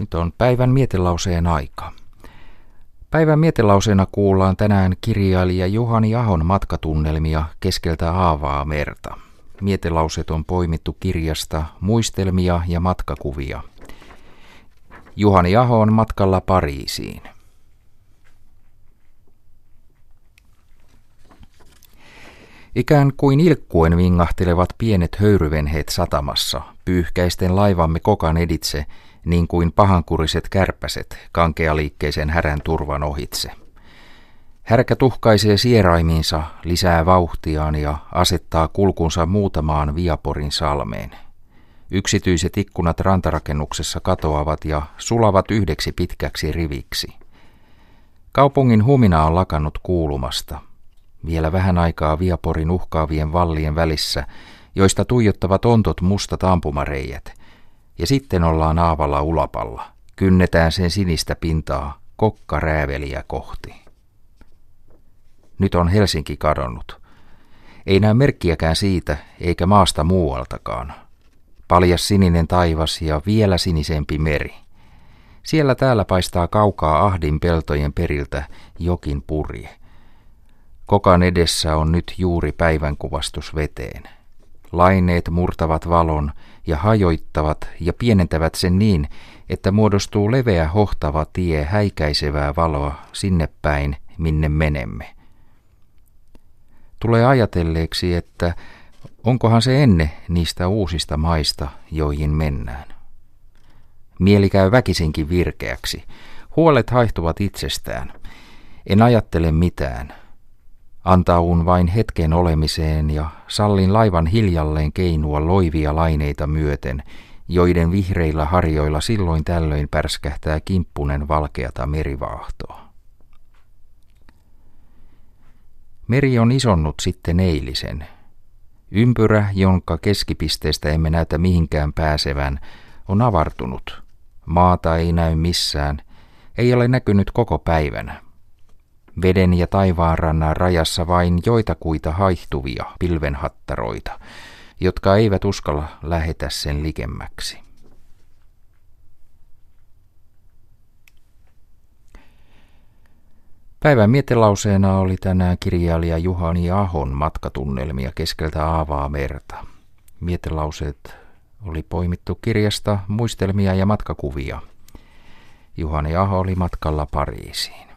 Nyt on päivän mietelauseen aika. Päivän mietelauseena kuullaan tänään kirjailija Juhani Ahon matkatunnelmia keskeltä aavaa merta. Mietelauset on poimittu kirjasta Muistelmia ja matkakuvia. Juhani Aho on matkalla Pariisiin. Ikään kuin ilkkuen vingahtelevat pienet höyryvenheet satamassa, pyyhkäisten laivamme kokan editse – niin kuin pahankuriset kärpäset kankealiikkeisen härän turvan ohitse. Härkä tuhkaisee sieraimiinsa, lisää vauhtiaan ja asettaa kulkunsa muutamaan Viaporin salmeen. Yksityiset ikkunat rantarakennuksessa katoavat ja sulavat yhdeksi pitkäksi riviksi. Kaupungin humina on lakannut kuulumasta. Vielä vähän aikaa Viaporin uhkaavien vallien välissä, joista tuijottavat ontot mustat ampumareijät – ja sitten ollaan aavalla ulapalla. Kynnetään sen sinistä pintaa kokkarääveliä kohti. Nyt on Helsinki kadonnut. Ei näy merkkiäkään siitä, eikä maasta muualtakaan. Paljas sininen taivas ja vielä sinisempi meri. Siellä täällä paistaa kaukaa ahdin peltojen periltä jokin purje. Kokan edessä on nyt juuri päivänkuvastus veteen. Laineet murtavat valon ja hajoittavat ja pienentävät sen niin, että muodostuu leveä hohtava tie häikäisevää valoa sinne päin, minne menemme. Tulee ajatelleeksi, että onkohan se enne niistä uusista maista, joihin mennään. Mieli käy väkisinkin virkeäksi. Huolet haihtuvat itsestään. En ajattele mitään – Antaun vain hetken olemiseen ja sallin laivan hiljalleen keinua loivia laineita myöten, joiden vihreillä harjoilla silloin tällöin pärskähtää kimppunen valkeata merivaahtoa. Meri on isonnut sitten eilisen. Ympyrä, jonka keskipisteestä emme näytä mihinkään pääsevän, on avartunut. Maata ei näy missään, ei ole näkynyt koko päivänä. Veden ja taivaanrannan rajassa vain joitakuita haihtuvia pilvenhattaroita, jotka eivät uskalla lähetä sen likemmäksi. Päivän mietelauseena oli tänään kirjailija Juhani Ahon matkatunnelmia keskeltä aavaa merta. Mietelauseet oli poimittu kirjasta Muistelmia ja matkakuvia. Juhani Aho oli matkalla Pariisiin.